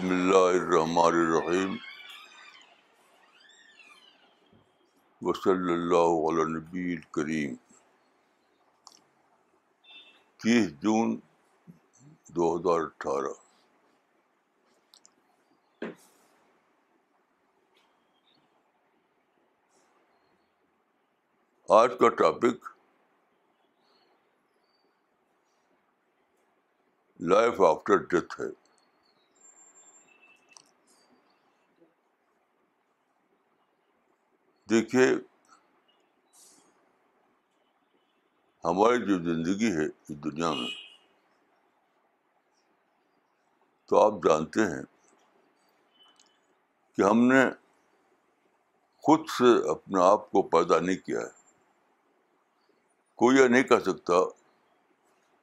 بسم اللہ الرحمن الرحیم وصلی اللہ علی نبی الکریم تیس جون دو ہزار اٹھارہ آج کا ٹاپک لائف آفٹر ڈیتھ ہے دیکھیے، ہماری جو زندگی ہے اس دنیا میں، تو آپ جانتے ہیں کہ ہم نے خود سے اپنے آپ کو پیدا نہیں کیا ہے۔ کوئی یہ نہیں کہہ سکتا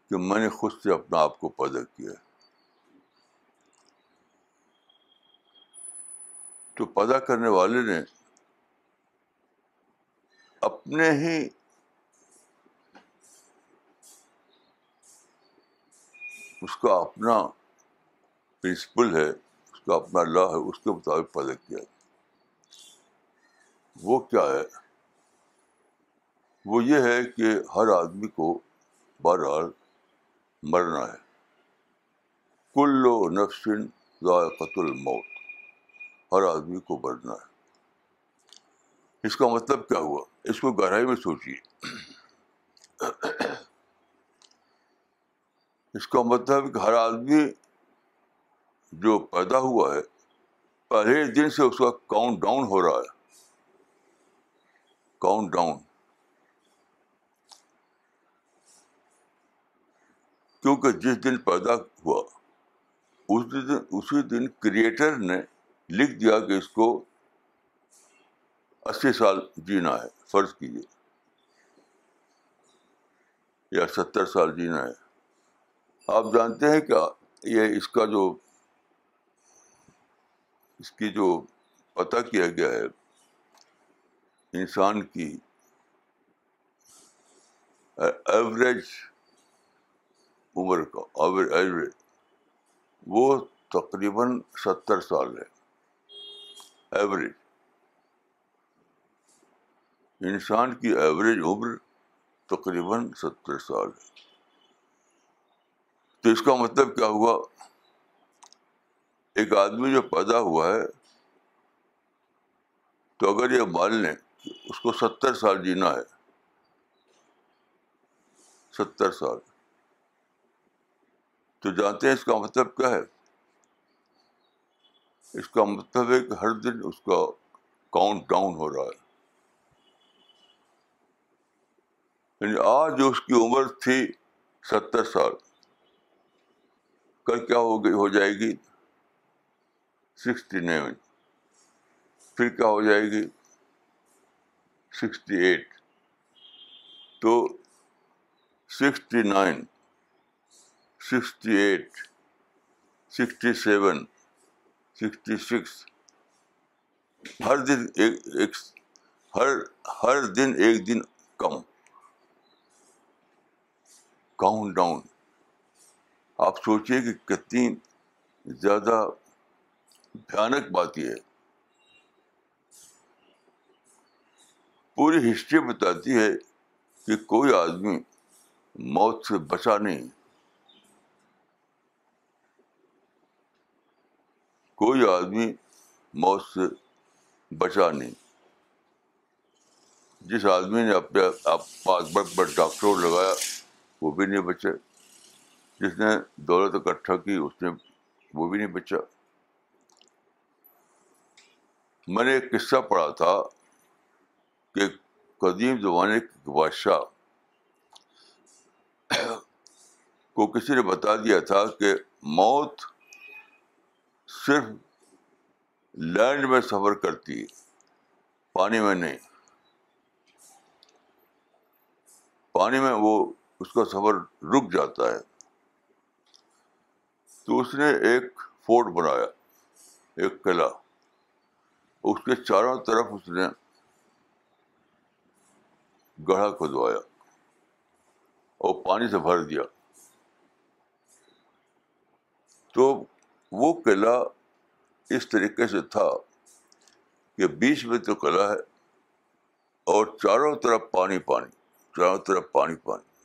کہ میں نے خود سے اپنا آپ کو پیدا کیا ہے۔ تو پیدا کرنے والے نے اپنے ہی اس کا اپنا پرنسپل ہے، اس کا اپنا لا ہے، اس کے مطابق پیدا کیا۔ وہ کیا ہے؟ وہ یہ ہے کہ ہر آدمی کو بہرحال مرنا ہے۔ کل و نفسن ذائقۃ الموت، ہر آدمی کو مرنا ہے۔ اس کا مطلب کیا ہوا؟ اس کو گہرائی میں سوچیے۔ اس کا مطلب کہ ہر آدمی جو پیدا ہوا ہے، پہلے دن سے اس کا کاؤنٹ ڈاؤن ہو رہا ہے۔ کاؤنٹ ڈاؤن کیونکہ جس دن پیدا ہوا، اس دن، اسی دن کریٹر نے لکھ دیا کہ اس کو اسی سال جینا ہے، فرض کیجیے یا ستر سال جینا ہے۔ آپ جانتے ہیں کیا یہ اس کا جو، اس کی جو پتہ کیا گیا ہے، انسان کی ایوریج عمر کا ایوریج وہ تقریباً ستر سال ہے۔ ایوریج انسان کی ایوریج عمر تقریباً ستر سال ہے۔ تو اس کا مطلب کیا ہوا؟ ایک آدمی جو پیدا ہوا ہے، تو اگر یہ مان لیں کہ اس کو ستر سال جینا ہے، ستر سال، تو جانتے ہیں اس کا مطلب کیا ہے؟ اس کا مطلب ہے کہ ہر دن اس کا کاؤنٹ ڈاؤن ہو رہا ہے۔ یعنی آج جو اس کی عمر تھی ستر سال، کل کیا ہو گئی، ہو جائے گی سکسٹی نائن، پھر کیا ہو جائے گی سکسٹی ایٹ۔ تو sixty nine, sixty eight, sixty seven, sixty six. ہر دن ایک ہر ہر دن ایک دن کم۔ کاؤنٹ ڈاؤن آپ سوچیے کہ کتنی زیادہ بھیانک بات یہ ہے۔ پوری ہسٹری بتاتی ہے کہ کوئی آدمی موت سے بچا نہیں۔ کوئی آدمی موت سے بچا نہیں۔ جس آدمی نے اپنے آپ پاس بڑھ بڑھ ڈاکٹر لگایا وہ بھی نہیں بچے۔ جس نے دولت اکٹھا کی، اس نے وہ بھی نہیں بچا۔ میں نے ایک قصہ پڑھا تھا کہ قدیم زمانے کے بادشاہ کو کسی نے بتا دیا تھا کہ موت صرف لینڈ میں سفر کرتی ہے، پانی میں نہیں۔ پانی میں وہ اس کا سفر رک جاتا ہے۔ تو اس نے ایک فورٹ بنایا، ایک قلعہ۔ اس کے چاروں طرف اس نے گڑھا کھدوایا اور پانی سے بھر دیا۔ تو وہ قلعہ اس طریقے سے تھا کہ بیچ میں تو کلا ہے اور چاروں طرف پانی پانی، چاروں طرف پانی پانی۔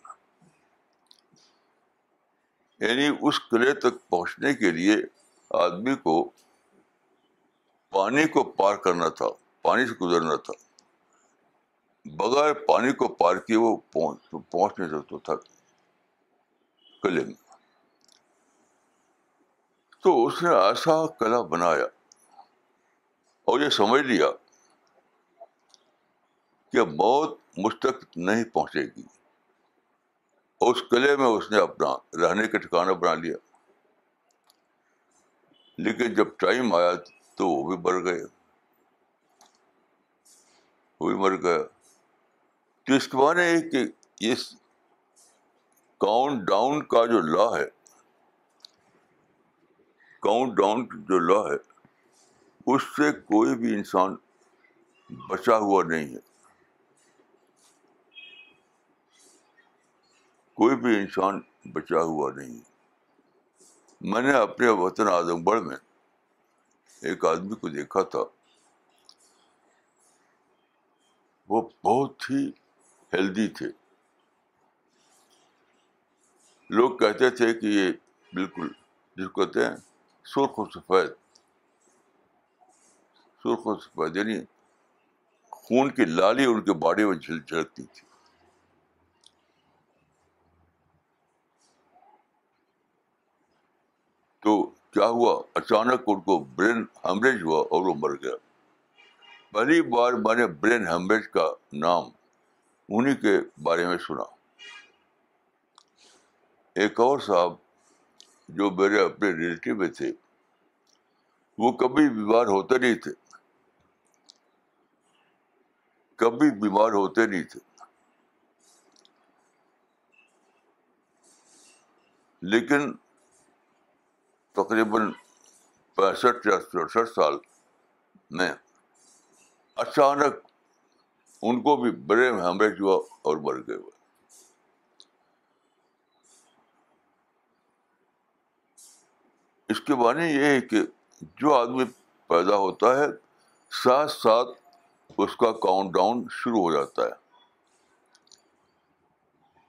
یعنی اس قلعے تک پہنچنے کے لیے آدمی کو پانی کو پار کرنا تھا، پانی سے گزرنا تھا۔ بغیر پانی کو پار کیے وہ پہنچ نہیں سکتا تھا قلعے میں۔ تو اس نے ایسا قلعہ بنایا اور یہ سمجھ لیا کہ موت مجھ تک نہیں پہنچے گی۔ اس قلعے میں اس نے اپنا رہنے کا ٹھکانا بنا لیا۔ لیکن جب ٹائم آیا تو وہ بھی مر گئے۔ وہ بھی مر گیا تو اس کے معنی ہے کہ اس کاؤنٹ ڈاؤن کا جو لا ہے کاؤنٹ ڈاؤن جو لا ہے، اس سے کوئی بھی انسان بچا ہوا نہیں ہے۔ کوئی بھی انسان بچا ہوا نہیں۔ میں نے اپنے وطن اعظم گڑھ میں ایک آدمی کو دیکھا تھا۔ وہ بہت ہی ہیلدی تھے۔ لوگ کہتے تھے کہ یہ بالکل جس کو کہتے ہیں سرخ و سفید۔ سرخ و سفید یعنی خون کی لالی ان کے باڈی میں جھل جھلکتی تھی۔ تو کیا ہوا؟ اچانک ان کو برین ہیمریج ہوا اور وہ مر گیا۔ پہلی بار میں نے برین ہیمریج کا نام انہیں کے بارے میں سنا۔ ایک اور صاحب جو میرے اپنے ریلیٹیو میں تھے، وہ کبھی بیمار ہوتے نہیں تھے۔ کبھی بیمار ہوتے نہیں تھے۔ لیکن تقریباً پینسٹھ یا سڑسٹھ سال میں اچانک ان کو بھی بڑے ہیمریج ہوا اور مر گئے ہوئے اس کے معنی یہ ہے کہ جو آدمی پیدا ہوتا ہے، ساتھ ساتھ اس کا کاؤنٹ ڈاؤن شروع ہو جاتا ہے۔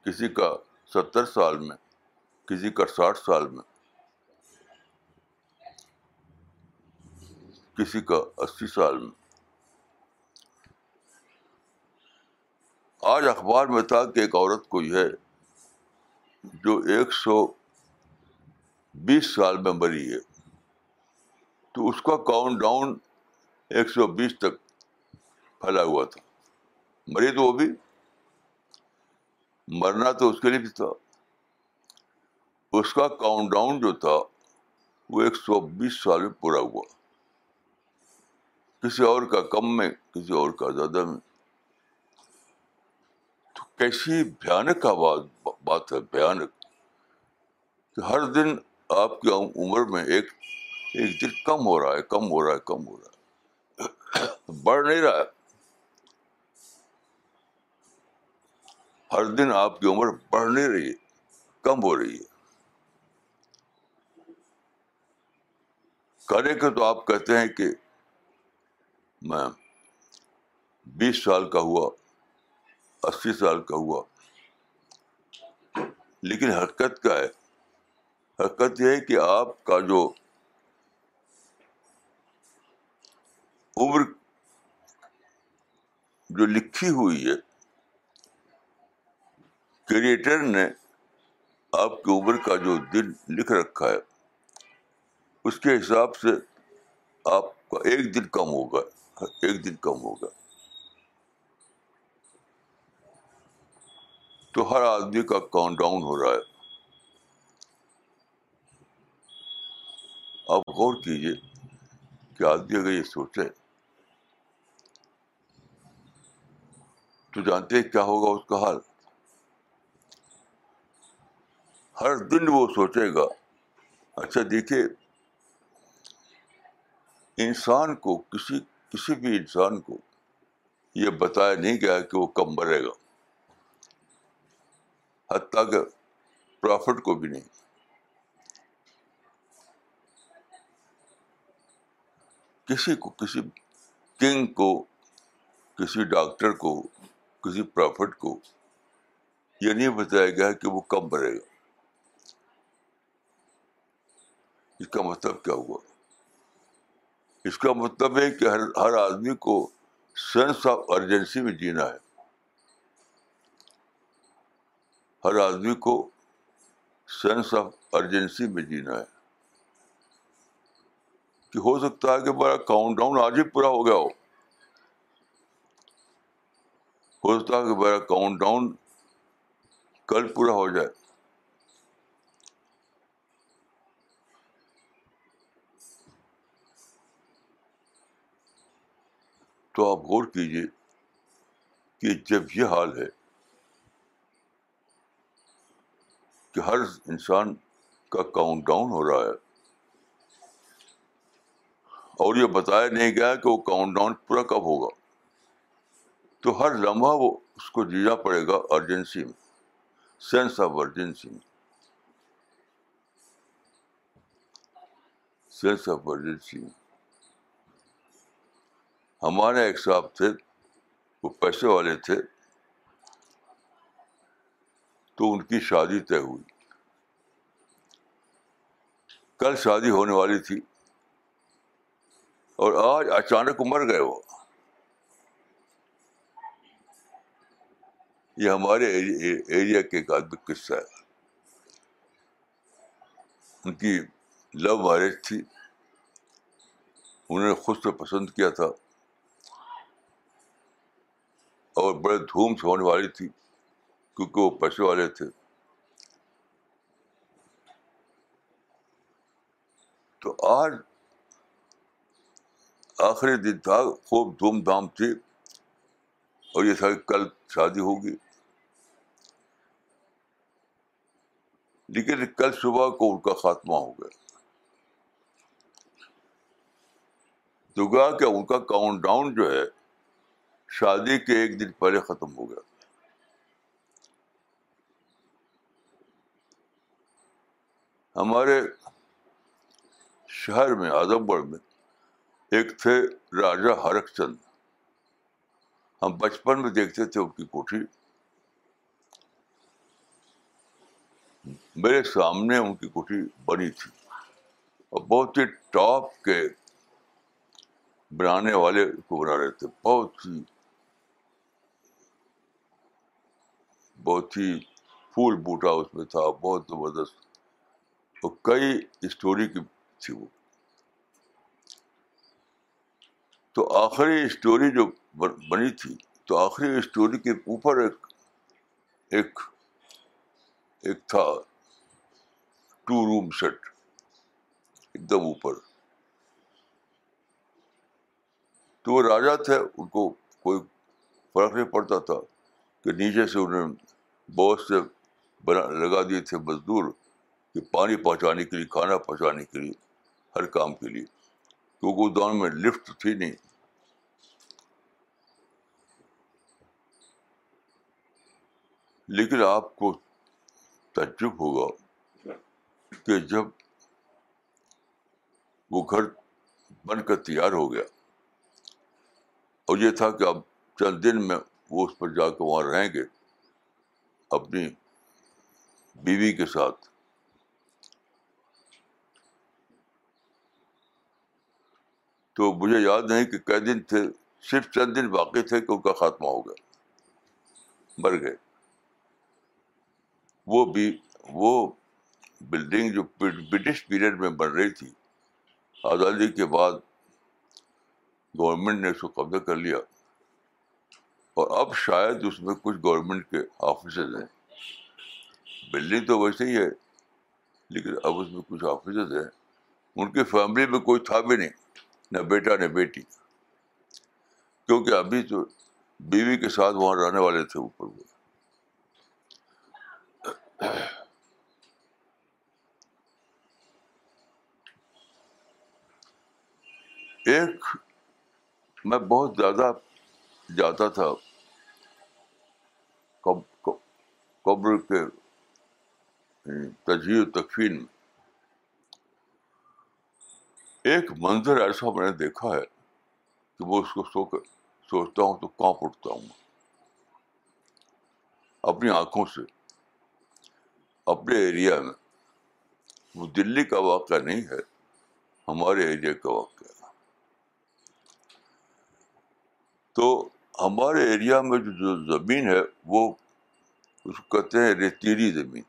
کسی کا ستر سال میں، کسی کا ساٹھ سال میں۔ کسی کا اسی سال میں۔ آج اخبار میں تھا کہ ایک عورت کوئی ہے جو ایک سو بیس سال میں مری ہے۔ تو اس کا کاؤنٹ ڈاؤن ایک سو بیس تک پھیلا ہوا تھا۔ مری تو وہ بھی۔ مرنا تو اس کے لیے بھی تھا۔ اس کا کاؤنٹ ڈاؤن جو تھا وہ ایک سو بیس سال میں پورا ہوا۔ کسی اور کا کم میں، کسی اور کا زیادہ میں۔ تو کیسی بھیانک آواز، بات ہے بھیانک۔ کہ ہر دن آپ کی عمر میں ایک ایک دن کم ہو رہا ہے، کم ہو رہا ہے، کم ہو رہا ہے۔ بڑھ نہیں رہا ہے۔ ہر دن آپ کی عمر بڑھ نہیں رہی ہے، کم ہو رہی ہے۔ کرے کے تو آپ کہتے ہیں کہ میں بیس سال کا ہوا، اسی سال کا ہوا۔ لیکن حرکت کیا ہے؟ حرکت یہ ہے کہ آپ کا جو عمر جو لکھی ہوئی ہے، کریٹر نے آپ کی عمر کا جو دن لکھ رکھا ہے، اس کے حساب سے آپ کا ایک دن کم ہوگا۔ ایک دن کم ہوگا تو ہر آدمی کا کاؤنٹ ڈاؤن ہو رہا ہے۔ آپ غور کیجیے کہ آدمی اگر یہ سوچے تو جانتے کیا ہوگا اس کا حال۔ ہر دن وہ سوچے گا اچھا دیکھیے، انسان کو کسی کسی بھی انسان کو یہ بتایا نہیں گیا کہ وہ کم مرے گا۔ حتیٰ کہ پرافٹ کو بھی نہیں۔ کسی کو، کسی کنگ کو، کسی ڈاکٹر کو، کسی پرافٹ کو یہ نہیں بتایا گیا کہ وہ کب مرے گا۔ اس کا مطلب کیا ہوا؟ اس کا مطلب ہے کہ ہر ہر آدمی کو سینس آف ارجنسی میں جینا ہے۔ ہر آدمی کو سینس آف ارجنسی میں جینا ہے۔ کہ ہو سکتا ہے کہ بڑا کاؤنٹ ڈاؤن آج ہی پورا ہو گیا ہو۔ ہو سکتا ہے کہ میرا کاؤنٹ ڈاؤن کل پورا ہو جائے۔ تو آپ غور کیجیے کہ جب یہ حال ہے کہ ہر انسان کا کاؤنٹ ڈاؤن ہو رہا ہے اور یہ بتایا نہیں گیا کہ وہ کاؤنٹ ڈاؤن پورا کب ہوگا، تو ہر لمحہ وہ اس کو جینا پڑے گا ارجنسی میں سینس آف ارجنسی میں۔ سینس آف ارجنسی میں۔ ہمارے ایک صاحب تھے وہ پیسے والے تھے تو ان کی شادی طے ہوئی کل شادی ہونے والی تھی اور آج اچانک مر گئے وہ یہ ہمارے ایریا کے ایک آدمی قصہ ہے ان کی لو میرج تھی انہوں نے خود سے پسند کیا تھا اور بڑے دھوم سے ہونے والی تھی کیونکہ وہ پیسے والے تھے۔ تو آج آخری دن تھا، خوب دھوم دھام تھی اور یہ تھا کہ کل شادی ہوگی۔ لیکن کل صبح کو ان کا خاتمہ ہو گیا۔ تو گا کہ ان کا کاؤنٹ ڈاؤن جو ہے شادی کے ایک دن پہلے ختم ہو گیا ہمارے شہر میں اعظم گڑھ میں ایک تھے راجا ہرک چند۔ ہم بچپن میں دیکھتے تھے ان کی کوٹھی۔ میرے سامنے ان کی کوٹھی بنی تھی۔ اور بہت ہی ٹاپ کے بنانے والے کو بنا رہے تھے۔ بہت ہی بہت ہی پھول بوٹا اس میں تھا، بہت زبردست۔ اور کئی اسٹوری کی تھی وہ۔ تو آخری اسٹوری جو بنی تھی، تو آخری اسٹوری کے اوپر ایک ایک ایک تھا ٹو روم سیٹ ایک دم اوپر۔ تو وہ راجا تھے، ان کو کوئی فرق نہیں پڑتا تھا کہ نیچے سے انہوں نے بہت سے بنا لگا دیے تھے مزدور کہ پانی پہنچانے کے لیے، کھانا پہنچانے کے لیے، ہر کام کے لیے۔ کیونکہ اس دور میں لفٹ تھی نہیں۔ لیکن آپ کو تعجب ہوگا کہ جب وہ گھر بن کر تیار ہو گیا۔ اور یہ تھا کہ اب چند دن میں وہ اس پر جا کے وہاں رہیں گے۔ اپنی بیوی کے ساتھ۔ تو مجھے یاد نہیں کہ کئی دن تھے، صرف چند دن باقی تھے کہ ان کا خاتمہ ہو گیا، مر گئے۔ وہ بھی، وہ بلڈنگ جو برٹش پیریڈ میں بن رہی تھی، آزادی کے بعد گورنمنٹ نے اس کو قبضہ کر لیا۔ اور اب شاید اس میں کچھ گورنمنٹ کے آفیسز ہیں۔ بلڈنگ تو ویسے ہی ہے، لیکن اب اس میں کچھ آفیسز ہیں۔ ان کی فیملی میں کوئی تھا بھی نہیں، نہ بیٹا نہ بیٹی۔ کیونکہ ابھی تو بیوی کے ساتھ وہاں رہنے والے تھے اوپر وہ۔ ایک، میں بہت زیادہ جاتا تھا قبر کے تجزیے و تکفین میں ایک منظر ایسا میں نے دیکھا ہے کہ وہ اس کو سو کر سوچتا ہوں تو کانپ اٹھتا ہوں اپنی آنکھوں سے اپنے ایریا میں وہ دلی کا واقعہ نہیں ہے ہمارے ایریا کا واقعہ تو ہمارے ایریا میں جو جو زمین ہے، وہ اس کو کہتے ہیں ریتیلی زمین۔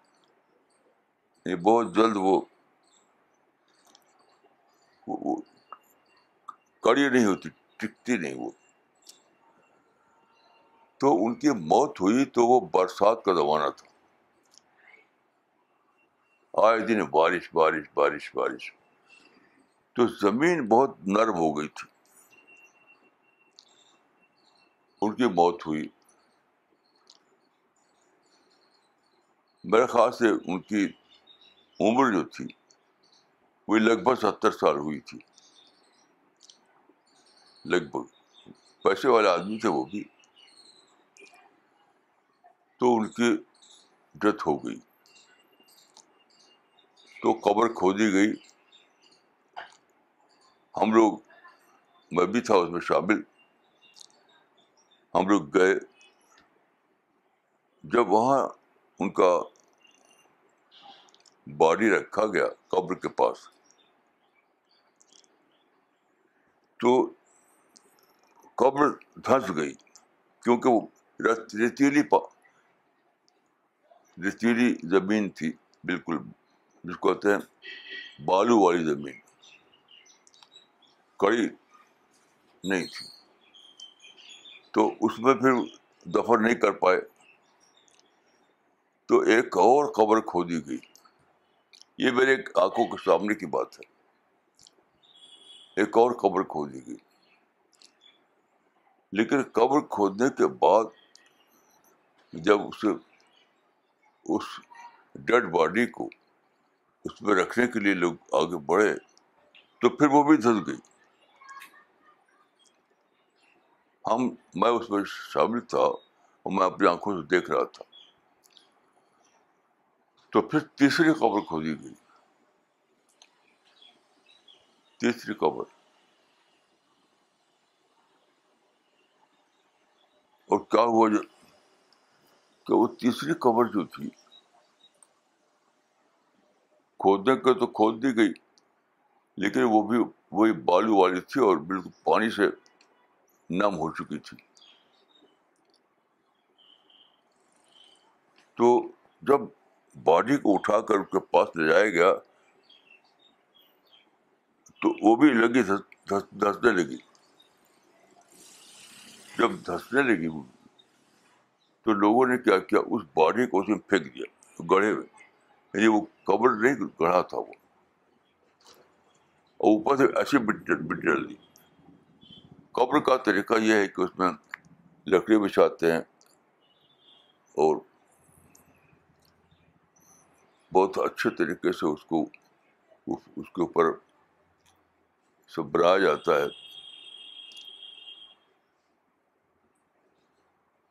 یہ بہت جلد وہ کڑی نہیں ہوتی، ٹکتی نہیں وہ۔ تو ان کی موت ہوئی تو وہ برسات کا زمانہ تھا۔ آئے دن بارش بارش بارش بارش۔ تو زمین بہت نرم ہو گئی تھی۔ ان کی موت ہوئی۔ میرے خیال سے ان کی عمر جو تھی، وہ لگ بھگ ستر سال ہوئی تھی۔ لگ بھگ۔ پیسے والے آدمی تھے وہ بھی۔ تو ان کی ڈیتھ ہو گئی۔ تو قبر کھودی گئی۔ ہم لوگ، میں بھی تھا اس میں شامل۔ ہم لوگ گئے۔ جب وہاں ان کا باڈی رکھا گیا قبر کے پاس، تو قبر دھنس گئی، کیونکہ وہ ریتیلی پا، ریتیلی زمین تھی، بالکل، جس کو کہتے ہیں بالو والی زمین۔ کڑی نہیں تھی۔ تو اس میں پھر دفن نہیں کر پائے۔ تو ایک اور قبر کھودی گئی۔ یہ میرے آنکھوں کے سامنے کی بات ہے۔ ایک اور قبر کھودی گئی۔ لیکن قبر کھودنے کے بعد جب اسے اس ڈیڈ باڈی کو اس میں رکھنے کے لیے لوگ آگے بڑھے تو پھر وہ بھی دھس گئی۔ ہم میں اس میں شامل تھا اور میں اپنی آنکھوں سے دیکھ رہا تھا۔ تو پھر تیسری قبر کھودی گئی۔ تیسری قبر۔ اور کیا ہوا جو کہ وہ تیسری قبر جو تھی، کھودنے کے تو کھود دی گئی، لیکن وہ بھی وہی بالو والی تھی اور بالکل پانی سے نم ہو چکی تھی۔ تو جب باڈی کو اٹھا کر اس کے پاس لے جایا گیا، تو وہ بھی لگی دھسنے لگی۔ جب دھسنے لگی، تو لوگوں نے کیا کیا؟ اس باڈی کو اس میں پھینک دیا، گڑھے میں۔ یعنی وہ قبر نہیں، گڑھا تھا وہ۔ اور اوپر سے ایسی ڈال دی۔ قبر کا طریقہ یہ ہے کہ اس میں لکڑی بچھاتے ہیں اور بہت اچھے طریقے سے اس کو اس کے اوپر سب بنایا جاتا ہے۔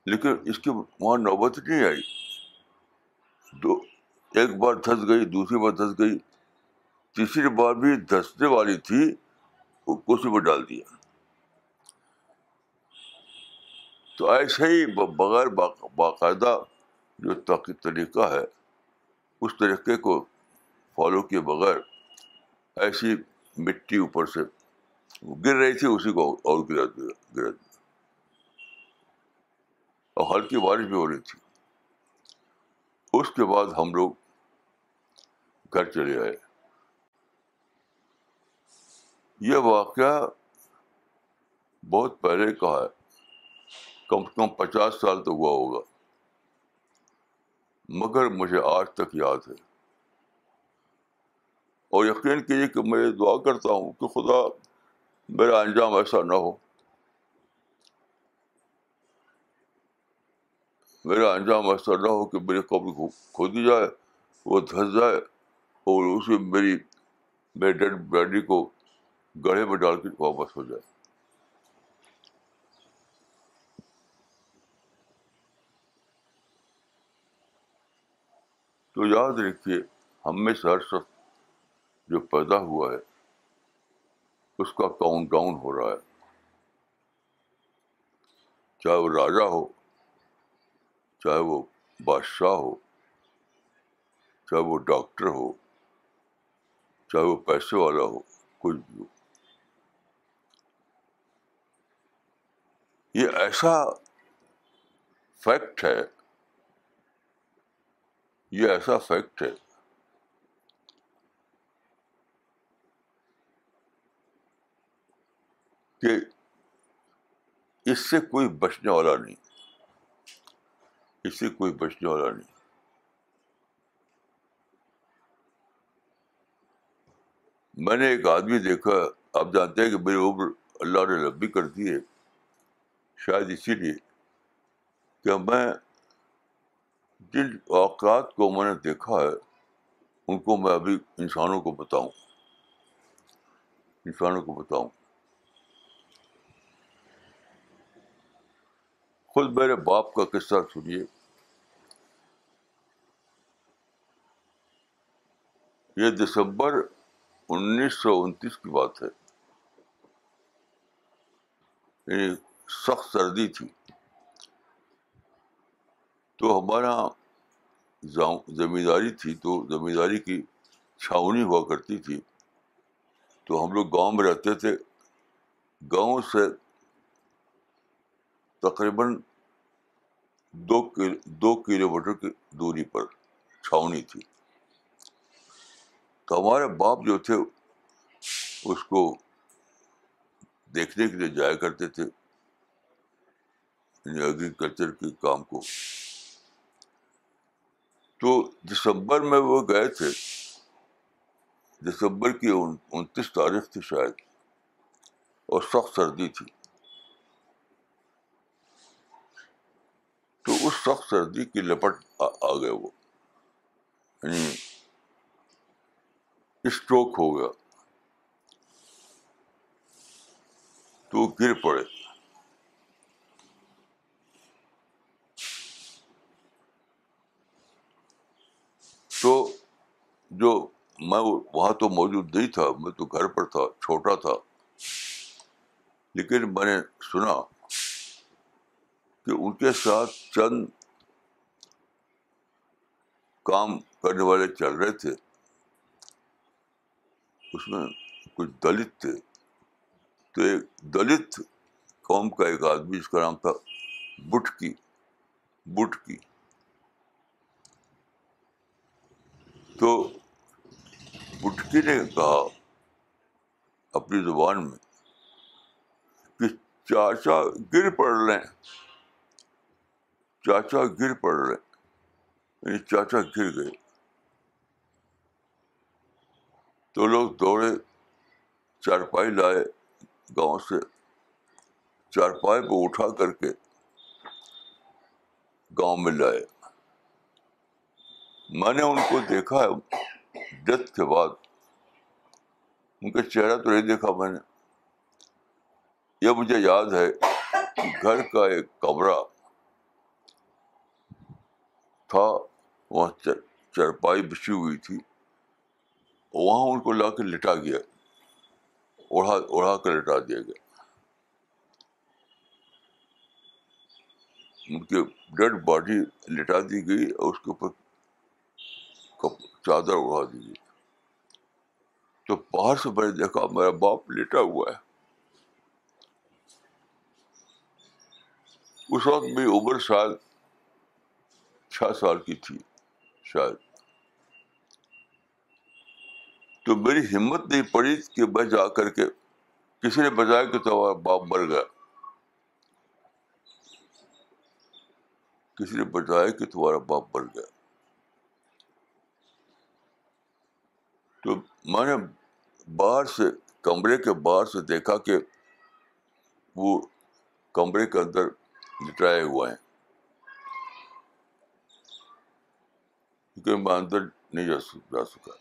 لیکن اس کی وہاں نوبت نہیں آئی۔ دو، ایک بار دھس گئی، دوسری بار دھس گئی، تیسری بار بھی دھسنے والی تھی وہ کسی میں ڈال دیا۔ تو ایسے ہی بغیر باقاعدہ جو طریقہ ہے، اس طریقے کو فالو کیے بغیر ایسی مٹی اوپر سے گر رہی تھی، اسی کو اور گرا گرا اور ہلکی بارش بھی ہو رہی تھی۔ اس کے بعد ہم لوگ گھر چلے آئے۔ یہ واقعہ بہت پہلے کا ہے۔ کم سے کم پچاس سال تو ہوا ہوگا۔ مگر مجھے آج تک یاد ہے۔ اور یقین کیجیے کہ میں دعا کرتا ہوں کہ خدا میرا انجام ایسا نہ ہو۔ میرا انجام ایسا نہ ہو کہ میری قبر کھو دی جائے، وہ دھس جائے اور اسے میری میرے ڈیڈ بیڈی کو گڑھے میں ڈال کے واپس ہو جائے۔ تو یاد رکھیے، ہم میں سے ہر شخص جو پیدا ہوا ہے، اس کا کاؤنٹ ڈاؤن ہو رہا ہے۔ چاہے وہ راجا ہو، چاہے وہ بادشاہ ہو، چاہے وہ ڈاکٹر ہو، چاہے وہ پیسے والا ہو، کچھ بھی ہو۔ یہ ایسا فیکٹ ہے یہ ایسا فیکٹ ہے کہ اس سے کوئی بچنے والا نہیں اس سے کوئی بچنے والا نہیں میں نے ایک آدمی دیکھا آپ جانتے ہیں کہ میری عمر اللہ نے لمبی کر دی ہے شاید اسی لیے کہ میں جن واقعات کو میں نے دیکھا ہے، ان کو میں ابھی انسانوں کو بتاؤں۔ انسانوں کو بتاؤں۔ خود میرے باپ کا قصہ سنیے۔ یہ دسمبر انیس سو انتیس کی بات ہے۔ یعنی سخت سردی تھی۔ تو ہمارا زمینداری تھی تو زمینداری کی چھاونی ہوا کرتی تھی۔ تو ہم لوگ گاؤں میں رہتے تھے۔ گاؤں سے تقریباً دو دو کلو میٹر کی دوری پر چھاونی تھی۔ تو ہمارے باپ جو تھے، اس کو دیکھنے کے لیے جایا کرتے تھے۔ یعنی ایگریکلچر کے کام کو۔ تو دسمبر میں وہ گئے تھے۔ دسمبر کی انتیس تاریخ تھی شاید۔ اور سخت سردی تھی۔ تو اس سخت سردی کی لپٹ آ گئے وہ۔ یعنی اسٹروک ہو گیا۔ تو گر پڑے تو جو میں وہاں تو موجود نہیں تھا، میں تو گھر پر تھا، چھوٹا تھا۔ لیکن میں نے سنا کہ ان کے ساتھ چند کام کرنے والے چل رہے تھے۔ اس میں کچھ دلت تھے۔ تو ایک دلت قوم کا ایک آدمی جس کا نام تھا بٹ کی بٹ کی تو بٹکی نے کہا، اپنی زبان میں، کہ چاچا گر پڑ رہے ہیں چاچا گر پڑ رہے یعنی چاچا گر گئے۔ تو لوگ دوڑے، چارپائی لائے گاؤں سے۔ چارپائی کو اٹھا کر کے گاؤں میں لائے۔ میں نے ان کو دیکھا۔ ہے ڈیتھ کے بعد ان کا چہرہ تو نہیں دیکھا میں نے۔ یہ مجھے یاد ہے گھر کا ایک کمرہ تھا، وہاں چرپائی بچھی ہوئی تھی۔ وہاں ان کو لا کے لٹا گیا اڑا اڑا کر لٹا دیا گیا۔ ان کی ڈیڈ باڈی لٹا دی گئی اور اس کے اوپر چادر اڑا دی گئی۔ تو باہر سے میں نے دیکھا، میرا باپ لیٹا ہوا ہے۔ اس وقت میری عمر شاید چھ سال کی تھی، شاید۔ تو میری ہمت نہیں پڑی کہ میں جا کر کے کسی نے بتایا کہ تمہارا باپ مر گیا۔ کسی نے بتایا کہ تمہارا باپ مر گیا۔ تو میں نے باہر سے کمرے کے باہر سے دیکھا کہ وہ کمرے کے اندر لٹائے ہوئے ہیں۔ کیونکہ میں اندر نہیں جا جا سکا۔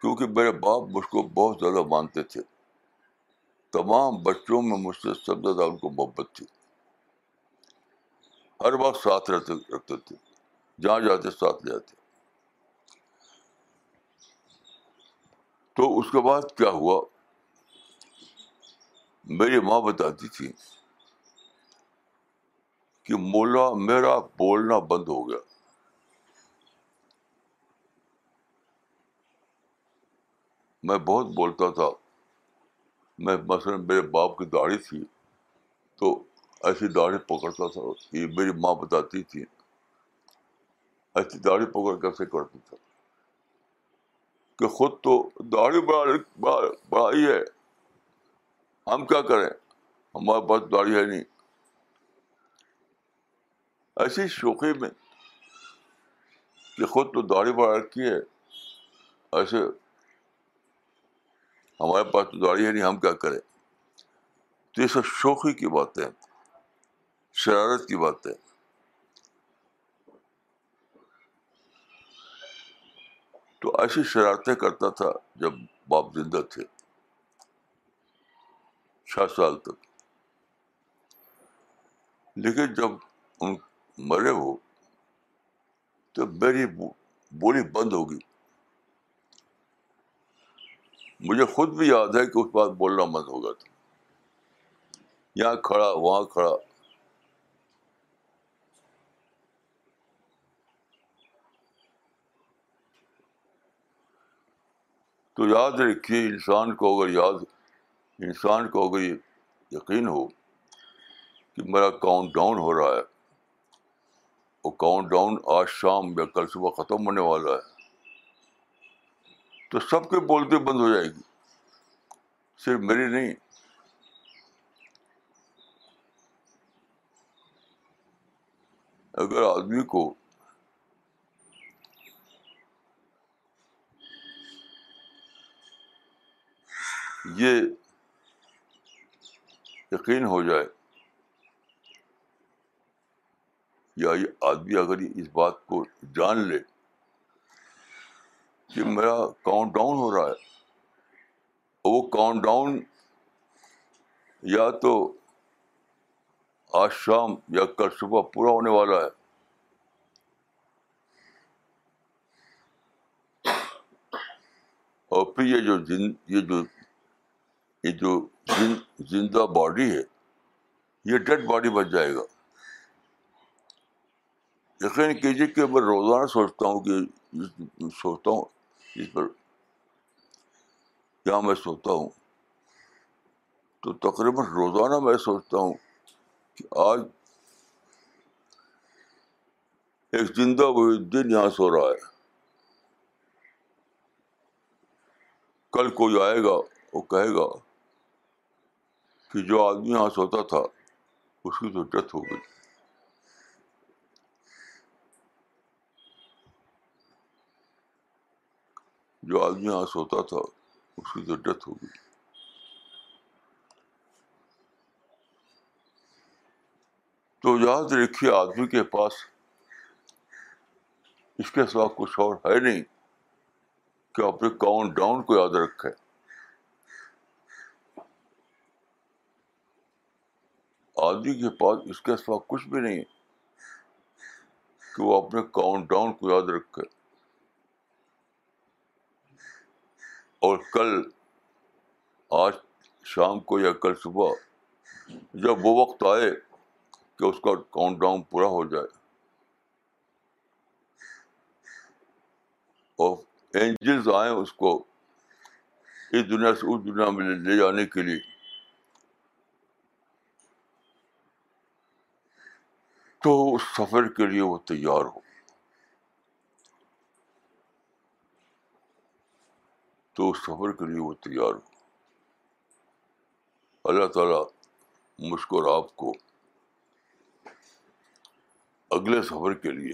کیونکہ میرے باپ مجھ کو بہت زیادہ مانتے تھے۔ تمام بچوں میں مجھ سے سب زیادہ ان کو محبت تھی۔ ہر وقت ساتھ رہتے، رکھتے تھے۔ جہاں جاتے ساتھ لے جاتے تو اس کے بعد کیا ہوا؟ میری ماں بتاتی تھی کہ مولا میرا بولنا بند ہو گیا۔ میں بہت بولتا تھا۔ میں مثلاً میرے باپ کی داڑھی تھی تو ایسی داڑھی پکڑتا تھا یہ میری ماں بتاتی تھی۔ ایسی داڑھی پکڑ کیسے کرتا تھا کہ خود تو داڑھی بڑا بڑھائی ہے۔ ہم کیا کریں؟ ہمارے پاس داڑھی ہے نہیں۔ ایسی شوقی میں کہ خود تو داڑھی بڑھا رکھی ہے۔ ایسے ہمارے پاس تو داڑھی ہے نہیں، ہم کیا کریں؟ تو یہ سب شوقی کی باتیں، شرارت کی باتیں۔ تو ایسی شرارتیں کرتا تھا جب باپ زندہ تھے۔ چھ سال تک۔ لیکن جب ان مرے وہ تو میری بولی بند ہوگی مجھے خود بھی یاد ہے کہ اس بات بولنا بند ہوگا تھا۔ یہاں کھڑا، وہاں کھڑا۔ تو یاد رکھیے، انسان کو اگر یاد، انسان کو اگر یہ یقین ہو کہ میرا کاؤنٹ ڈاؤن ہو رہا ہے وہ کاؤنٹ ڈاؤن آج شام یا کل صبح ختم ہونے والا ہے، تو سب کے بولتے بند ہو جائے گی۔ صرف میری نہیں، اگر آدمی کو یہ یقین ہو جائے یا یہ آدمی اگر اس بات کو جان لے کہ میرا کاؤنٹ ڈاؤن ہو رہا ہے وہ کاؤنٹ ڈاؤن یا تو آج شام یا کل صبح پورا ہونے والا ہے۔ اور پھر یہ جو جن، یہ جو یہ جو زندہ باڈی ہے، یہ ڈیڈ باڈی بچ جائے گا۔ یقین کیجیے کہ میں روزانہ سوچتا ہوں کہ سوچتا ہوں، اس پر کیا میں سوچتا ہوں۔ تو تقریباً روزانہ میں سوچتا ہوں کہ آج ایک زندہ دن یہاں سو رہا ہے۔ کل کوئی آئے گا وہ کہے گا کہ جو آدمی یہاں سوتا تھا، اس کی تو ڈیتھ ہو گئی۔ جو آدمی یہاں سوتا تھا، اس کی تو ڈیتھ ہو گئی۔ تو یاد رکھیے، آدمی کے پاس اس کے ساتھ کچھ اور ہے نہیں کہ اپنے کاؤنٹ ڈاؤن کو یاد رکھے آدمی کے پاس اس کے سوا کچھ بھی نہیں کہ وہ اپنے کاؤنٹ ڈاؤن کو یاد رکھے۔ اور کل، آج شام کو یا کل صبح، جب وہ وقت آئے کہ اس کا کاؤنٹ ڈاؤن پورا ہو جائے۔ اور اینجلس آئے اس کو اس دنیا سے اس دنیا میں لے جانے کے لیے۔ تو اس سفر کے لیے وہ تیار ہو۔ تو اس سفر کے لیے وہ تیار ہو۔ اللہ تعالیٰ مشکور آپ کو اگلے سفر کے لیے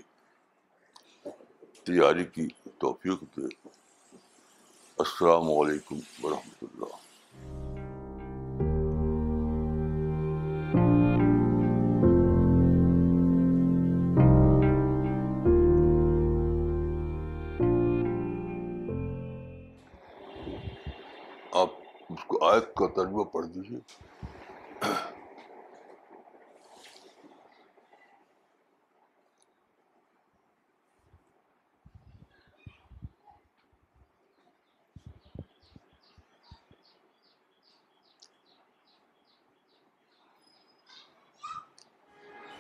تیاری کی توفیق دے۔ السلام علیکم ورحمۃ اللہ۔ دیجیے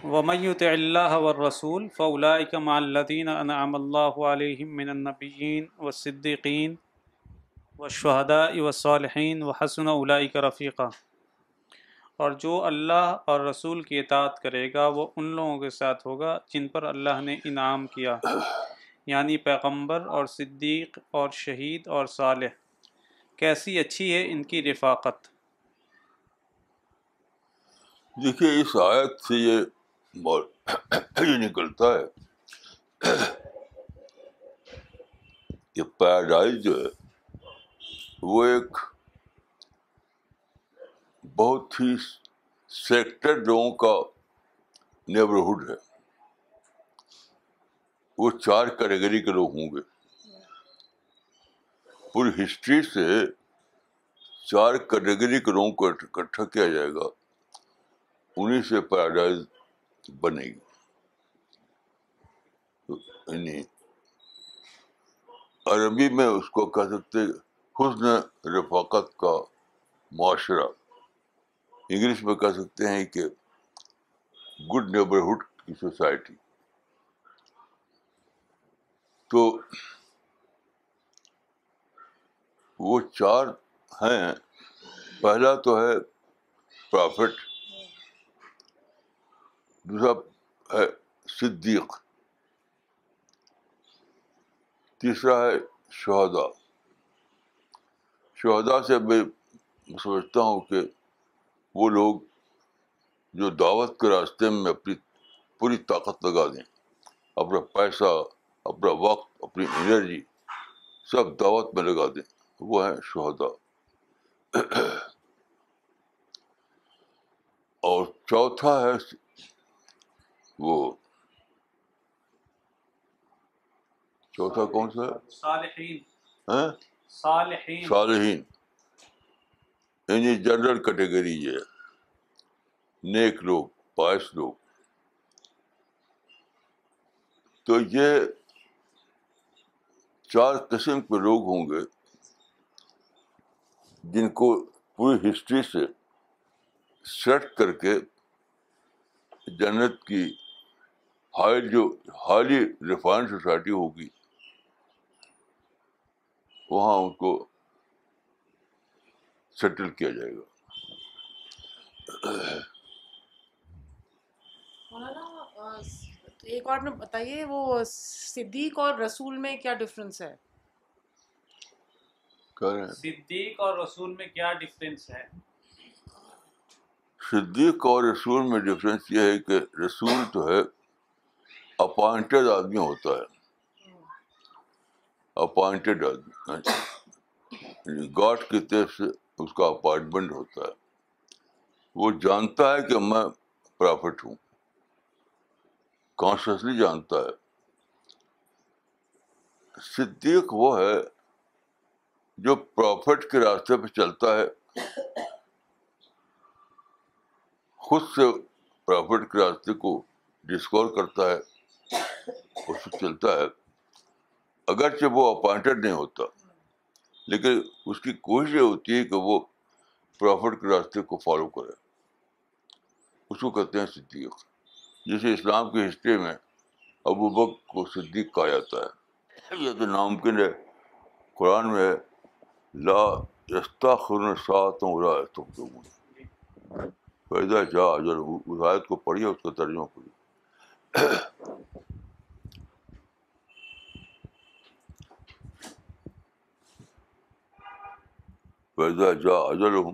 وميت اللہ و رسول مع الذين أنعم الله عليهم من النبيين والشهداء والصالحين وحسن أولئك رفيقا اور جو اللہ اور رسول کی اطاعت کرے گا، وہ ان لوگوں کے ساتھ ہوگا جن پر اللہ نے انعام کیا۔ یعنی پیغمبر اور صدیق اور شہید اور صالح۔ کیسی اچھی ہے ان کی رفاقت۔ دیکھیے، اس آیت سے یہ نکلتا ہے کہ پیراڈائز جو ہے وہ ایک بہت ہی سیکٹر لوگوں کا نیبرہڈ ہے۔ وہ چار کیٹیگری کے لوگ ہوں گے۔ پوری ہسٹری سے چار کیٹیگری کے لوگوں کو اکٹھا کیا جائے گا، انہیں سے پیراڈائز بنے گی۔ یعنی عربی میں اس کو کہہ سکتے حسن رفاقت کا معاشرہ۔ انگلش میں کہہ سکتے ہیں کہ گڈ نیبرہڈ کی سوسائٹی۔ تو وہ چار ہیں۔ پہلا تو ہے پرافٹ، دوسرا ہے صدیق، تیسرا ہے شہدا شہدا سے میں سمجھتا ہوں کہ وہ لوگ جو دعوت کے راستے میں اپنی پوری طاقت لگا دیں اپنا پیسہ اپنا وقت اپنی انرجی سب دعوت میں لگا دیں وہ ہیں شہدا اور چوتھا ہے وہ چوتھا کون سا ہے؟ صالحین۔ یعنی جنرل کیٹیگری یہ نیک لوگ پائس لوگ۔ تو یہ چار قسم کے لوگ ہوں گے جن کو پوری ہسٹری سے سیٹ کر کے جنت کی ہائی جو ہائیلی ریفائنڈ سوسائٹی ہوگی۔ وہاں ان کو سیٹل کیا جائے گا۔ ایک اور میں بتائیے وہ صدیق اور رسول میں کیا ڈفرینس ہے؟ صدیق اور رسول میں کیا ڈفرینس ہے؟ صدیق اور رسول میں ڈفرینس یہ ہے کہ رسول تو ہے اپوائنٹیڈ آدمی ہوتا ہے۔ اپوائنٹیڈ آدمی گاڈ کی طرف سے اس کا اپائنٹمنٹ ہوتا ہے۔ وہ جانتا ہے کہ میں پرافٹ ہوں۔ کانشیسلی جانتا ہے۔ صدیق وہ ہے جو پروفٹ کے راستے پہ چلتا ہے۔ خود سے پرافٹ کے راستے کو ڈسکور کرتا ہے۔ اس سے چلتا ہے۔ اگرچہ وہ اپوائنٹڈ نہیں ہوتا، لیکن اس کی کوشش یہ ہوتی ہے کہ وہ پرافٹ کے راستے کو فالو کرے۔ اس کو کہتے ہیں صدیق جیسے اسلام کی ہسٹری میں ابو بک کو صدیق کہا جاتا ہے۔ یہ تو ناممکن ہے قرآن میں لا استاخر سات پیدا جا اجر اس آیت کو پڑھیے، اس کا ترجمہ پڑھیے۔ پیدا جا اجل ہوں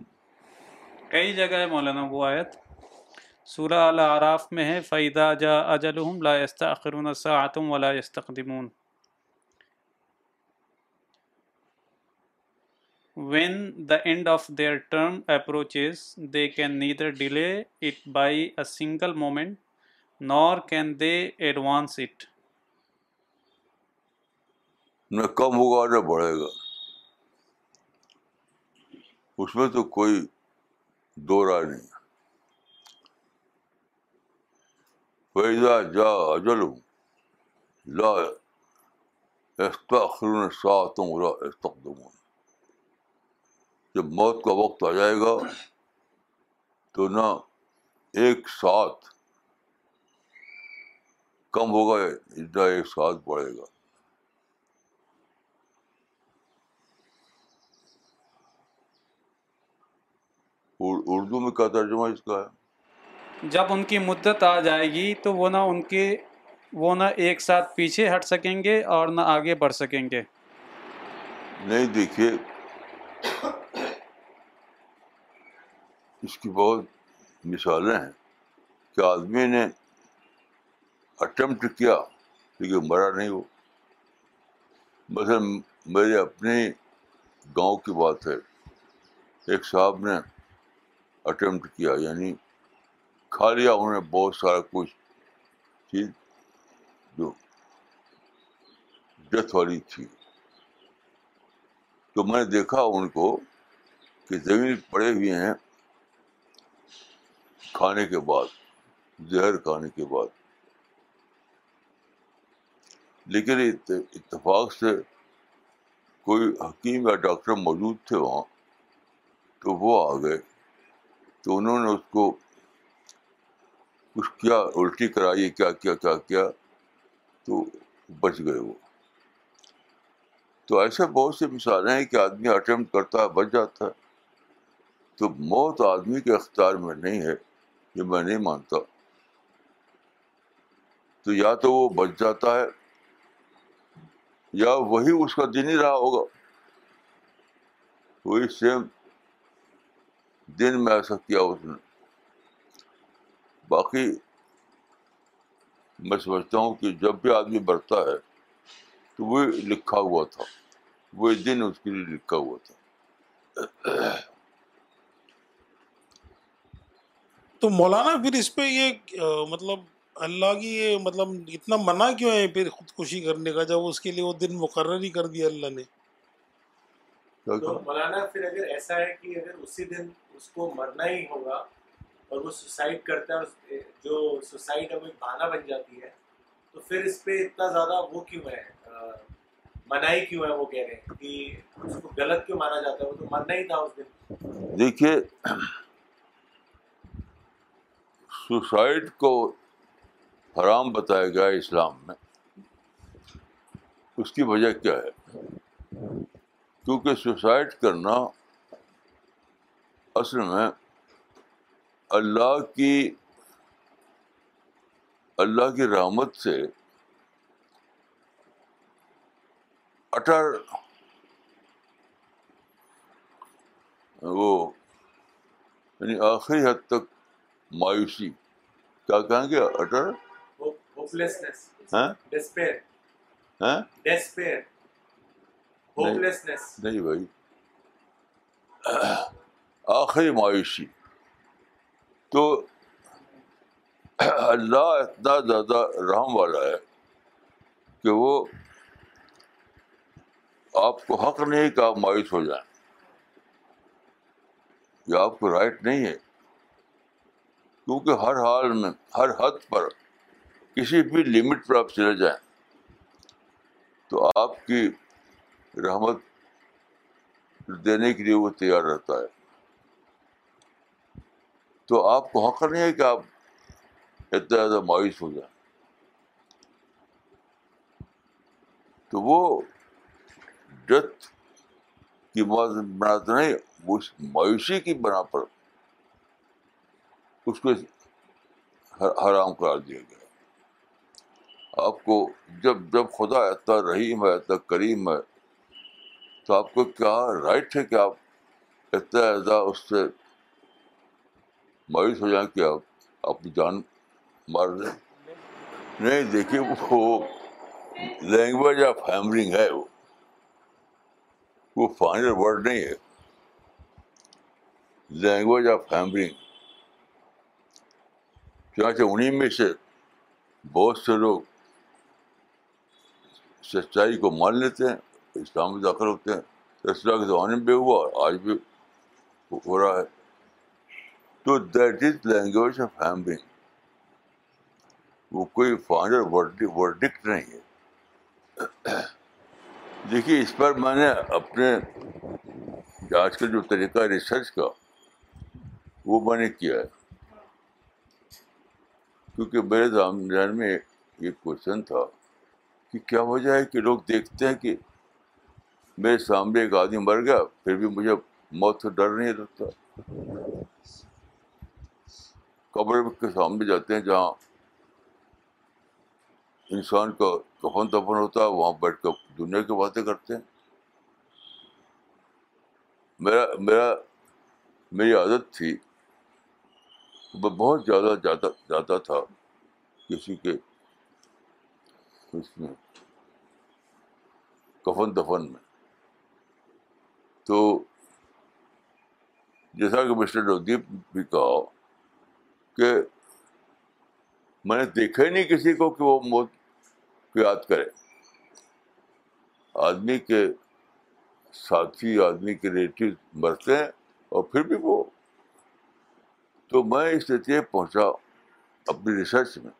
کئی جگہ ہے مولانا وہ آیت؟ سورہ العراف میں ہے فیدا جا اجلہم لا یستاخرون ساعتم ولا یستقدمون when the end of their term approaches they can neither delay it by a single moment nor can they advance it. نہ کم ہوگا نہ بڑھے گا۔ اس میں تو کوئی دو رائے نہیں فیضا جا اجل لا استخرون ساتوں ولا استقدمون جب موت کا وقت آ جائے گا تو نہ ایک ساتھ کم ہوگا اتنا ایک ساتھ بڑھے گا۔ اردو میں کیا ترجمہ اس کا؟ ہے جب ان کی مدت آ جائے گی تو وہ نہ ان کے وہ نہ ایک ساتھ پیچھے ہٹ سکیں گے اور نہ آگے بڑھ سکیں گے۔ نہیں دیکھیے اس کی بہت مثالیں ہیں کہ آدمی نے اٹمپٹ کیا لیکن مرا نہیں وہ۔ مثلا میرے اپنے گاؤں کی بات ہے ایک صاحب نے اٹمپٹ کیا یعنی کھا لیا انہوں نے بہت سارا کچھ چیز جو ڈیتھ والی تھی۔ تو میں نے دیکھا ان کو کہ زمین پڑے ہوئے ہیں کھانے کے بعد، زہر کھانے کے بعد۔ لیکن اتفاق سے کوئی حکیم یا ڈاکٹر موجود تھے وہاں، تو وہ آ گئے تو انہوں نے اس کو کچھ کیا، الٹی کرائی، کیا کیا کیا کیا، تو بچ گئے وہ۔ تو ایسے بہت سی مثالیں ہیں کہ آدمی اٹمپٹ کرتا ہے، بچ جاتا ہے۔ تو موت آدمی کے اختیار میں نہیں ہے، یہ میں نہیں مانتا۔ تو یا تو وہ بچ جاتا ہے، یا وہی اس کا دن ہی رہا ہوگا۔ وہی سیم دن میں ایسا کیا اس نے باقی میں سمجھتا ہوں کہ جب بھی آدمی بڑھتا ہے تو وہ لکھا ہوا تھا وہ دن اس کے لیے لکھا ہوا تھا۔ تو مولانا پھر اس پہ یہ مطلب اللہ کی یہ مطلب اتنا منع کیوں ہے پھر خودکشی کرنے کا جب اس کے لیے وہ دن مقرر ہی کر دیا اللہ نے؟ مولانا پھر اگر ایسا ہے کہ اگر اسی دن اس کو مرنا ہی ہوگا اور وہ سوسائڈ کرتا ہے جو سوسائڈ اب ایک بہانہ بن جاتی ہے۔ تو پھر اس پہ اتنا زیادہ وہ کیوں ہے؟ منائی کیوں ہے وہ کہہ رہے ہیں کہ اس کو غلط کیوں مانا جاتا ہے؟ وہ تو مرنا ہی تھا اس دن۔ دیکھیے سوسائڈ کو حرام بتایا گیا اسلام میں۔ اس کی وجہ کیا ہے؟ کیونکہ سوسائڈ کرنا اصل میں اللہ کی اللہ کی رحمت سے اٹر وہ یعنی آخری حد تک مایوسی۔ کیا کہیں گے؟ اٹر نہیں بھائی۔ آخری مایوسی۔ تو اللہ اتنا زیادہ رحم والا ہے کہ وہ آپ کو حق نہیں کہ آپ مایوس ہو جائیں۔ یہ آپ کو رائٹ نہیں ہے۔ کیونکہ ہر حال میں، ہر حد پر کسی بھی لمٹ پر آپ چلے جائیں تو آپ کی رحمت دینے کے لیے وہ تیار رہتا ہے۔ تو آپ کو حق نہیں ہے کہ آپ اتنا زیادہ مایوس ہو جائیں؟ تو وہ ڈیتھ کی بنا تو نہیں اس مایوسی کی بنا پر اس کو حرام قرار دیا گیا۔ آپ کو جب جب خدا اتنا رحیم ہے، اتنا کریم ہے، تو آپ کو کیا رائٹ ہے کہ آپ اتنا زیادہ اس سے مایوس ہو جائیں کہ آپ اپنی جان مار دیں۔ نہیں، دیکھیے، وہ لینگویج آف ہیمرنگ ہے وہ۔ وہ فائنل ورڈ نہیں ہے۔ لینگویج آف ہیمرنگ چنانچہ انہیں میں سے بہت سے لوگ سچائی کو مان لیتے ہیں، اسلام میں داخل ہوتے ہیں۔ اسلام کے زمانے میں بھی ہوا اور آج بھی ہو رہا ہے۔ تو that is language of hammering وہ کوئی فائنل ورڈکٹ نہیں ہے۔ دیکھیے، اس پر میں نے اپنے آج کا جو طریقہ ریسرچ کا، وہ میں نے کیا ہے۔ کیونکہ میرے ذہن میں یہ کوشچن تھا کہ کیا وجہ ہے کہ لوگ دیکھتے ہیں کہ میرے سامنے ایک آدمی مر گیا، پھر بھی مجھے موت سے ڈر نہیں لگتا۔ قبر کے سامنے جاتے ہیں جہاں انسان کا کفن دفن ہوتا ہے، وہاں بیٹھ کر دنیا کی باتیں کرتے ہیں۔ میرا میرا، میری عادت تھی، میں بہت زیادہ جاتا جاتا تھا کسی کے اس میں، کفن دفن میں۔ تو جیسا کہ مسٹر نودیپ بھی کہا کہ میں نے دیکھا ہی نہیں کسی کو کہ وہ موت کو یاد کرے۔ آدمی کے ساتھی، آدمی کے ریلیٹیو مرتے ہیں اور پھر بھی وہ۔ تو میں اس نتیجے پہنچا اپنی ریسرچ میں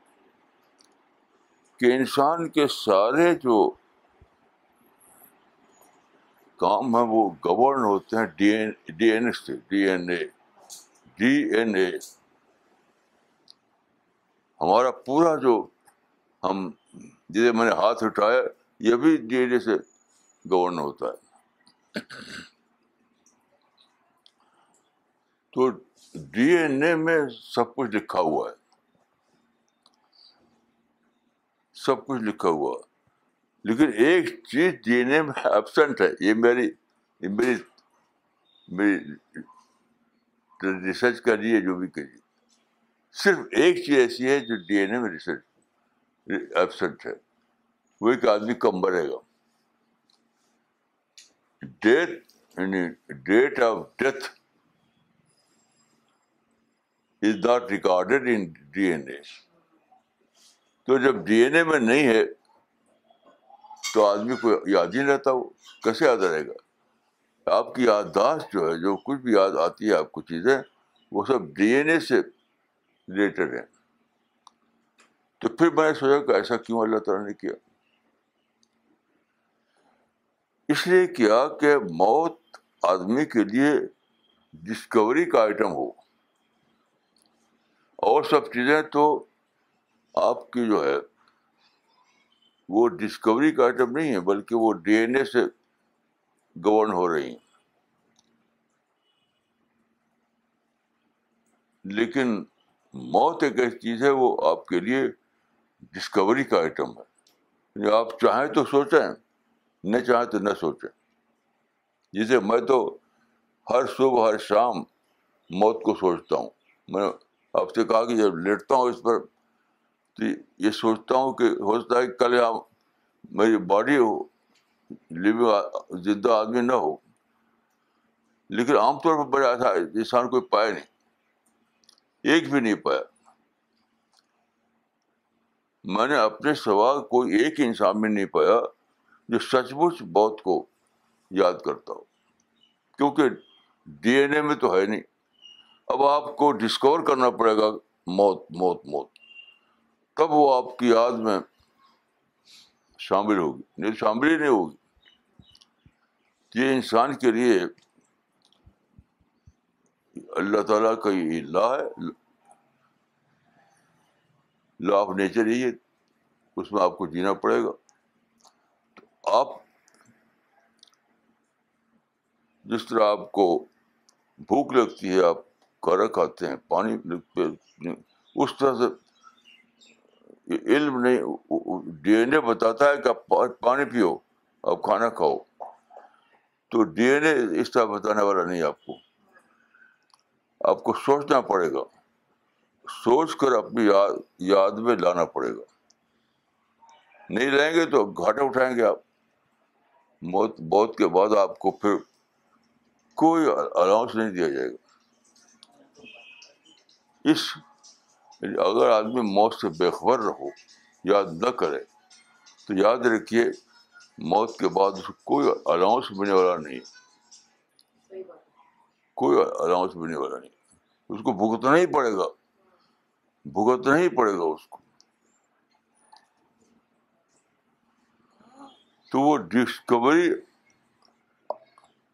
کہ انسان کے سارے جو کام ہیں وہ گورن ہوتے ہیں۔ ڈی این ڈی این سے D N A, D N A. ہمارا پورا جو ہم جسے میں نے ہاتھ اٹھایا، یہ بھی جی ڈی این اے سے گورن ہوتا ہے۔ تو ڈی این اے میں سب کچھ لکھا ہوا ہے۔ سب کچھ لکھا ہوا۔ لیکن ایک چیز ڈی این اے میں ایبسنٹ ہے۔ یہ میری یہ میری میری ریسرچ کریے جو بھی کریے صرف ایک چیز ایسی ہے جو ڈی این اے میں ریسرچ ایبسنٹ ہے۔ وہ ایک آدمی کم مرے گا۔ ڈیتھ یعنی date of death is not recorded in D N A تو جب ڈی این اے میں نہیں ہے، تو آدمی کو یاد ہی نہیں رہتا وہ۔ کیسے یاد رہے گا؟ آپ کی یادداشت جو ہے، جو کچھ بھی یاد آتی ہے، آپ کو چیزیں، وہ سب ڈی این اے سے ریلیٹڈ ہیں۔ تو پھر میں نے سوچا کہ ایسا کیوں اللہ تعالیٰ نے کیا؟ اس لیے کیا کہ موت آدمی کے لیے ڈسکوری کا آئٹم ہو۔ اور سب چیزیں تو آپ کی جو ہے وہ ڈسکوری کا آئٹم نہیں ہے بلکہ وہ ڈی این اے سے گورن ہو رہی ہیں۔ لیکن موت ایک ایسی چیز ہے، وہ آپ کے لیے ڈسکوری کا آئٹم ہے۔ یعنی آپ چاہیں تو سوچیں، نہ چاہیں تو نہ سوچیں۔ جسے میں تو ہر صبح، ہر شام موت کو سوچتا ہوں۔ میں آپ سے کہا کہ جب لیٹتا ہوں اس پر، تو یہ سوچتا ہوں کہ ہو سکتا ہے کہ کل یہاں میری باڈی ہو لیونگ زندہ آدمی نہ ہو۔ لیکن عام طور پر بڑا ایسا انسان کوئی پایا نہیں۔ ایک بھی نہیں پایا۔ میں نے اپنے سوا کوئی ایک انسان میں نہیں پایا جو سچ مچ بہت کو یاد کرتا ہو، کیونکہ ڈی این اے میں تو ہے نہیں۔ اب آپ کو ڈسکور کرنا پڑے گا موت موت موت۔ تب وہ آپ کی یاد میں شامل ہوگی۔ نہیں، شامل ہی نہیں ہوگی۔ یہ انسان کے لیے اللہ تعالیٰ کا یہ لا ہے۔ لا آف نیچر ہی ہے، اس میں آپ کو جینا پڑے گا۔ تو آپ جس طرح آپ کو بھوک لگتی ہے، آپ کھانا کھاتے ہیں، پانی اس طرح سے علم نہیں ڈی این اے بتاتا ہے کہ آپ پانی پیو، آپ کھانا کھاؤ۔ تو ڈی این اے اس طرح بتانے والا نہیں آپ کو۔ آپ کو سوچنا پڑے گا۔ سوچ کر اپنی یاد یاد میں لانا پڑے گا۔ نہیں لیں گے تو گھاٹا اٹھائیں گے آپ۔ موت موت کے بعد آپ کو پھر کوئی الاؤنس نہیں دیا جائے گا۔ اس، اگر آدمی موت سے بے خبر رہو، یاد نہ کرے، تو یاد رکھیے، موت کے بعد اس کو کوئی الاؤنس ملنے والا نہیں۔ کوئی الاؤنس ملنے والا نہیں اس کو بھگتنا ہی پڑے گا۔ بھگتنا ہی پڑے گا اس کو۔ تو وہ ڈسکوری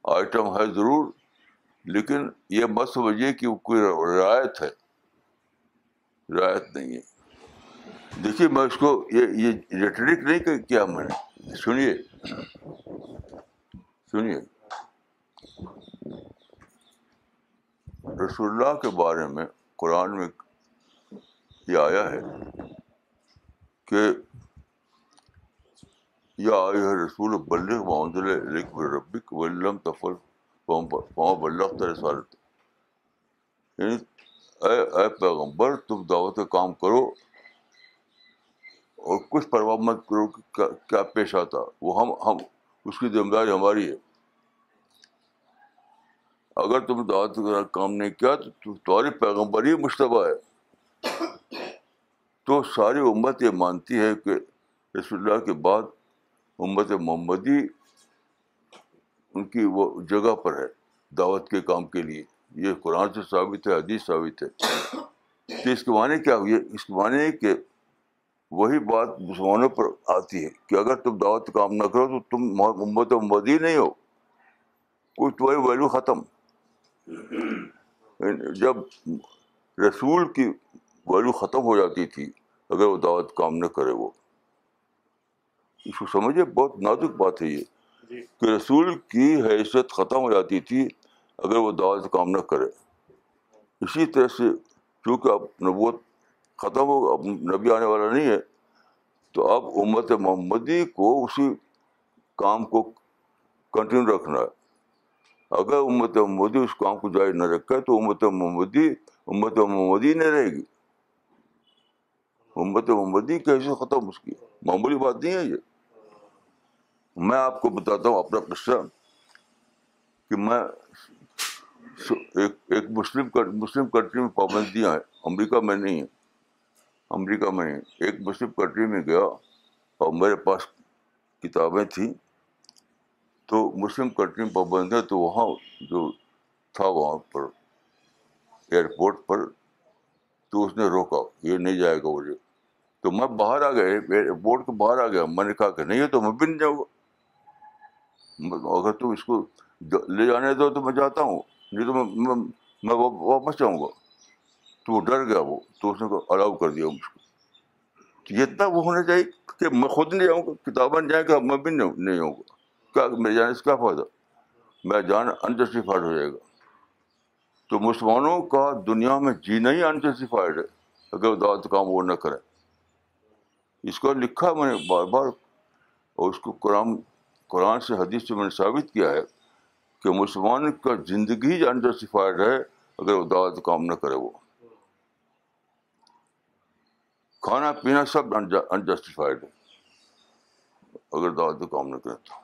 آئٹم ہے ضرور، لیکن یہ مت سمجھیے کہ وہ کوئی رعایت ہے۔ رعایت نہیں ہے۔ دیکھیے، میں اس کو یہ یہ ریٹرک نہیں کیا میں نے۔ سنیے۔ سنیے۔ رسول اللہ کے بارے میں قرآن میں یہ آیا ہے کہ یا آئے رسول بلغ محمد علیک ربک ولم تفل پاؤں بلغ رسالت۔ یعنی اے اے پیغمبر، تم دعوت کا کام کرو اور کچھ پرواہ مت کرو کہ کیا پیش آتا۔ وہ ہم ہم، اس کی ذمہ داری ہماری ہے۔ اگر تم دعوت کا کام نہیں کیا تو تمہاری پیغمبر ہی مشتبہ ہے۔ تو ساری امت یہ مانتی ہے کہ رسول اللہ کے بعد امت محمدی ان کی وہ جگہ پر ہے دعوت کے کام کے لیے۔ یہ قرآن سے ثابت ہے، حدیث ثابت ہے۔ تو اس کے معنی کیا ہوئی اس کے معنی ہے کہ وہی بات مسلمانوں پر آتی ہے کہ اگر تم دعوت کام نہ کرو تو تم امت محمدی نہیں ہو۔ کچھ تمہاری ویلو ختم۔ جب رسول کی ویلو ختم ہو جاتی تھی اگر وہ دعوت کام نہ کرے وہ۔ اس کو سمجھے بہت نازک بات ہے یہ۔ جی۔ کہ رسول کی حیثیت ختم ہو جاتی تھی اگر وہ دعوت کام نہ کرے۔ اسی طرح سے چونکہ اب نبوت ختم ہو اب نبی آنے والا نہیں ہے تو اب امت محمدی کو اسی کام کو کنٹینیو رکھنا ہے۔ اگر امت محمدی اس کام کو جاری نہ رکھے تو امت محمدی امت محمدی نہیں رہے گی امت محمدی کیسے ختم اس کی معمولی بات نہیں ہے یہ میں آپ کو بتاتا ہوں اپنا قصہ کہ میں ایک ایک مسلم مسلم کنٹری میں پابندیاں ہیں امریکہ میں نہیں ہیں امریکہ میں نہیں ایک مسلم کنٹری میں گیا اور میرے پاس کتابیں تھیں تو مسلم کنٹری میں پابندیاں تو وہاں جو تھا وہاں پر ایئرپورٹ پر تو اس نے روکا یہ نہیں جائے گا مجھے۔ تو میں باہر آ گیا ایئرپورٹ کے باہر آ گیا۔ میں نے کہا کہ نہیں ہے تو میں بھی نہیں جاؤں گا۔ اگر تم اس کو لے جانے دو تو میں جاتا ہوں نہیں تو میں میں, میں واپس جاؤں گا۔ تو وہ ڈر گیا وہ تو اس نے الاؤ کر دیا مجھ کو۔ تو یہ اتنا وہ ہونا چاہیے کہ میں خود نہیں جاؤں گا کتابیں جائیں گا میں بھی نہیں جاؤں گا۔ کیا میرے جانے سے کیا فائدہ، میں جانا انجسٹیفائڈ ہو جائے گا۔ تو مسلمانوں کا دنیا میں جینا ہی انجسٹیفائڈ ہے، اگر وہ دعوت کام وہ نہ کریں اس کو لکھا میں نے بار بار، اور اس کو قرآن قرآن سے حدیث سے میں نے ثابت کیا ہے کہ مسلمان کا زندگی ہی انجسٹیفائڈ ہے، اگر وہ دعوت کام نہ کرے وہ۔ کھانا پینا سب انجسٹیفائڈ ہے۔ اگر دعوت کام نہ کرے تو۔